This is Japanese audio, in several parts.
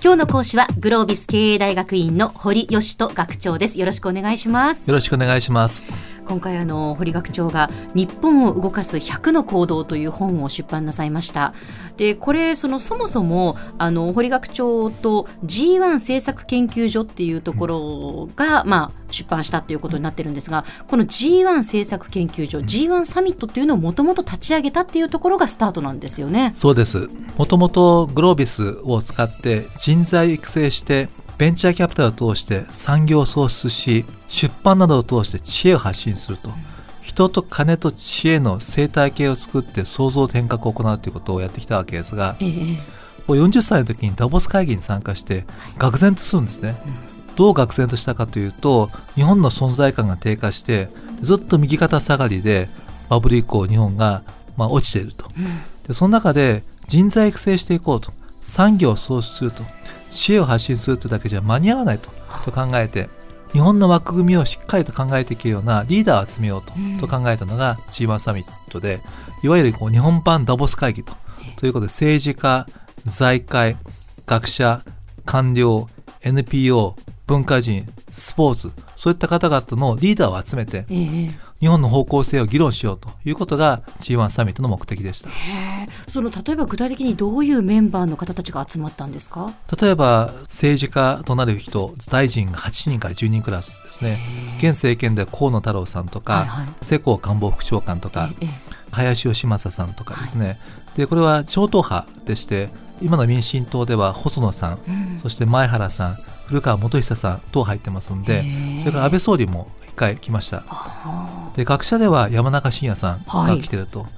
今日の講師はグロービス経営大学院の堀義人学長です。よろしくお願いします。よろしくお願いします。今回あの堀学長が日本を動かす100の行動という本を出版なさいました。でこれそのそもそもあの堀学長と G1 政策研究所っていうところが、うん、まあ出版したということになってるんですがこの G1 政策研究所、うん、G1 サミットっていうのをもともと立ち上げたっていうところがスタートなんですよね。そうです。もともとグロービスを使って人材育成してベンチャーキャピタルを通して産業を創出し出版などを通して知恵を発信すると、人と金と知恵の生態系を作って創造変革を行うということをやってきたわけですが、えー、40歳の時にダボス会議に参加して愕然とするんですね、どう愕然としたかというと日本の存在感が低下してずっと右肩下がりでバブル以降日本がまあ落ちていると、でその中で人材育成していこうと。産業を創出すると。知恵を発信するというだけじゃ間に合わないと。と考えて日本の枠組みをしっかりと考えていけるようなリーダーを集めようと,、と考えたのが G1 サミットでいわゆるこう日本版ダボス会議とということで政治家財界学者官僚 NPO 文化人スポーツそういった方々のリーダーを集めて、日本の方向性を議論しようということが G1 サミットの目的でした。その例えば具体的にどういうメンバーの方たちが集まったんですか？例えば政治家となる人大臣が8人から10人クラスですね。現政権で河野太郎さんとか、はいはい、世耕官房副長官とか、林芳正さんとかですね、はい、でこれは超党派でして今の民進党では細野さん、うん、そして前原さん古川元久さん等入ってますんでそれから安倍総理も1回来ました。で学者では山中伸也さんが来てると、はい、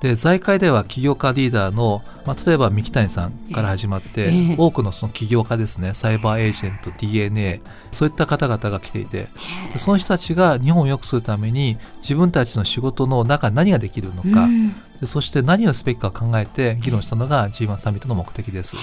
で財界では起業家リーダーの、まあ、例えば三木谷さんから始まって、えー、多くのその起業家ですね。サイバーエージェント DNA そういった方々が来ていて。でその人たちが日本を良くするために自分たちの仕事の中何ができるのか、うん。でそして何をすべきか考えて議論したのが G1 サミットの目的です。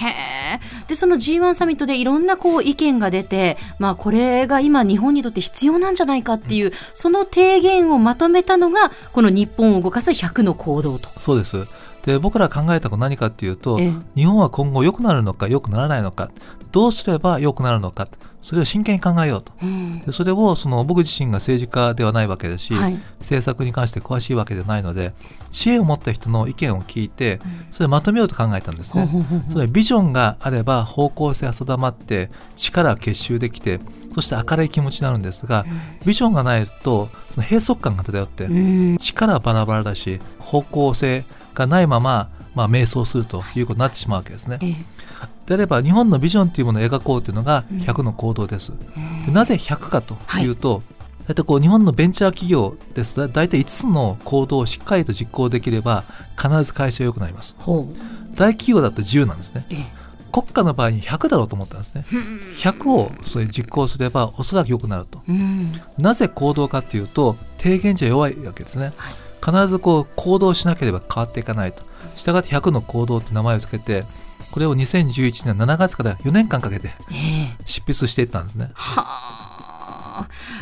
でその G1 サミットでいろんなこう意見が出て、まあ、これが今日本にとって必要なんじゃないかっていう、うん、その提言をまとめたのがこの日本を動かす100の行動と。そうですで僕ら考えたこと何かっていうと、日本は今後良くなるのか良くならないのかどうすれば良くなるのかそれを真剣に考えようと、うん、でそれをその僕自身が政治家ではないわけですし、はい、政策に関して詳しいわけではないので知恵を持った人の意見を聞いてそれをまとめようと考えたんですね。それビジョンがあれば方向性が定まって力が結集できてそして明るい気持ちになるんですが、ビジョンがないとその閉塞感が漂って、力はバラバラだし方向性がないまま、まあ、迷走するということになってしまうわけですね。であれば日本のビジョンというものを描こうというのが100の行動です。でなぜ100かというと、はい。大体こう日本のベンチャー企業です。と大体5つの行動をしっかりと実行できれば必ず会社が良くなります。大企業だと10なんですね。国家の場合に100だろうと思ったんですね。100をそれ実行すればおそらく良くなると、なぜ行動かというと提言じゃ弱いわけですね、はい。必ずこう行動しなければ変わっていかないと。したがって100の行動って名前を付けて、これを2011年7月から4年間かけて執筆していったんですね。えー、はあ。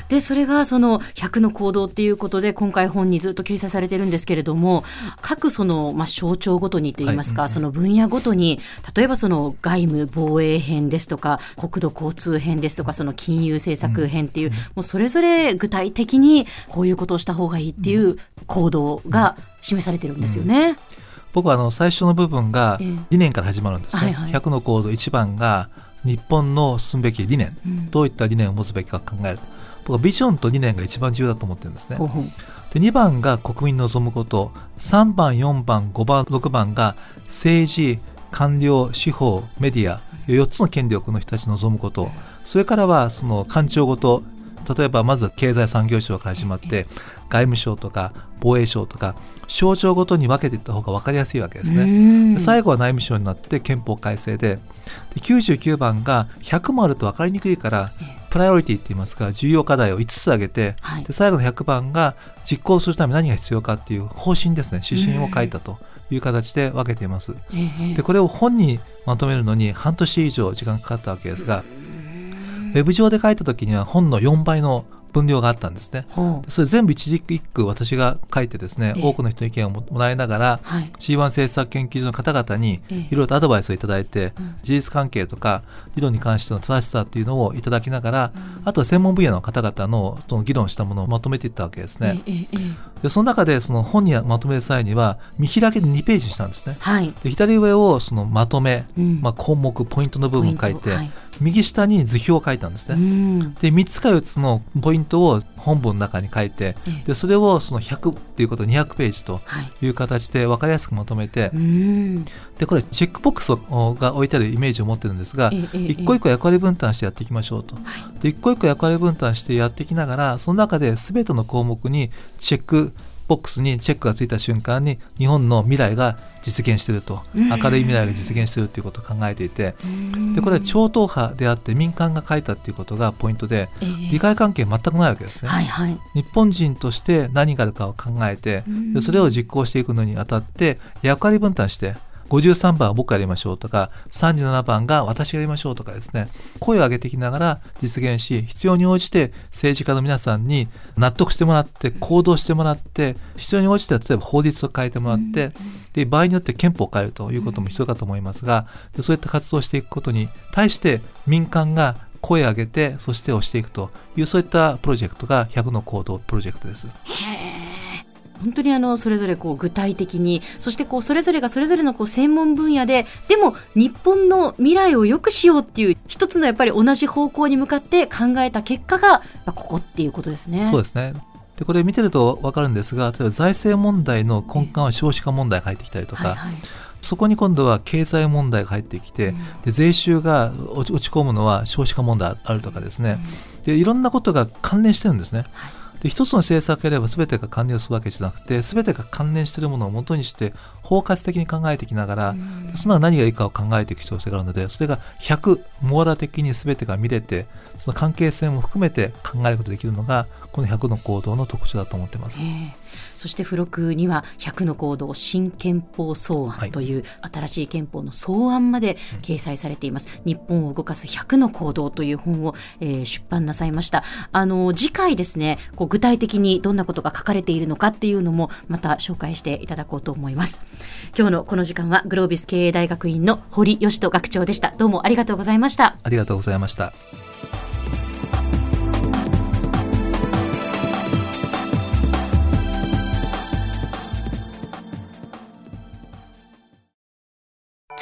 でそれがその100の行動っていうことで今回本にずっと掲載されてるんですけれども各その、まあ、省庁ごとにといいますか、はい、その分野ごとに例えばその外務防衛編ですとか国土交通編ですとかその金融政策編っていう、うん、もうそれぞれ具体的にこういうことをした方がいいっていう行動が示されてるんですよね。うんうん僕はあの最初の部分が理念から始まるんですね。はいはい、100の行動1番が日本の進むべき理念、うん、どういった理念を持つべきか考える。僕はビジョンと理念が一番重要だと思ってるんですね。で2番が国民の望むこと。3番4番5番6番が政治官僚司法メディア。4つの権力の人たちの望むこと。それからはその官庁ごと例えばまず経済産業省から始まって外務省とか防衛省とか省庁ごとに分けていった方が分かりやすいわけですね。最後は内務省になって憲法改正で。で99番が100もあると分かりにくいからプライオリティって言いますか重要課題を5つ挙げて、はい、で最後の100番が実行するために何が必要かっていう方針ですね。指針を書いたという形で分けています。でこれを本にまとめるのに半年以上時間かかったわけですがウェブ上で書いた時には本の4倍の分量があったんですね。それ全部一字一句私が書いてですね、多くの人の意見をもらいながら、はい、C1 政策研究所の方々にいろいろとアドバイスをいただいて、事実関係とか理論に関しての正しさっていうのをいただきながら、あとは専門分野の方々のその議論したものをまとめていったわけですね。でその中でその本にまとめる際には見開きで2ページしたんですね。はい、で左上をそのまとめ、うん、まあ、項目ポイントの部分を書いて、はい、右下に図表を書いたんですね。うん、で3つか4つのポイントを本文の中に書いて、でそれをその100っていうこと200ページとい。う形で分かりやすくまとめて、はい、でこれチェックボックスが置いてあるイメージを持ってるんですが、一個一個役割分担してやっていきましょうと。で一個一個役割分担してやっていきながらその中で全ての項目にチェックボックスにチェックがついた瞬間に日本の未来が実現していると、明るい未来が実現しているということを考えていて、でこれは超党派であって民間が書いたっていうことがポイントで、利害関係全くないわけですね、はいはい、日本人として何があるかを考えてでそれを実行していくのにあたって役割分担して53番は僕がやりましょうとか37番が私がやりましょうとかですね。声を上げていきながら実現し必要に応じて政治家の皆さんに納得してもらって行動してもらって必要に応じて例えば法律を変えてもらってで場合によって憲法を変えるということも必要かと思いますがでそういった活動をしていくことに対して民間が声を上げてそして押していくというそういったプロジェクトが100の行動プロジェクトです。本当にあのそれぞれこう具体的にそしてこうそれぞれがそれぞれのこう専門分野ででも日本の未来を良くしようっていう一つのやっぱり同じ方向に向かって考えた結果がここっていうことですね。そうですね。でこれ見てると分かるんですが例えば財政問題の根幹は少子化問題が入ってきたりとか、はいはい。そこに今度は経済問題が入ってきて、で税収が落ち込むのは少子化問題あるとかですね、でいろんなことが関連してるんですね。はいで一つの政策やれば全てが関連するわけじゃなくて全てが関連しているものをもとにして包括的に考えていきながら、うん、その何がいいかを考えていく必要性があるのでそれが100網羅的に全てが見れてその関係性も含めて考えることができるのがこの100の行動の特徴だと思ってます。えーそして付録には100の行動新憲法草案という新しい憲法の草案まで掲載されています、日本を動かす100の行動という本を、えー、出版なさいました。あの次回ですねこう具体的にどんなことが書かれているのかっていうのもまた紹介していただこうと思います。今日のこの時間はグロービス経営大学院の堀義人学長でした。どうもありがとうございました。ありがとうございました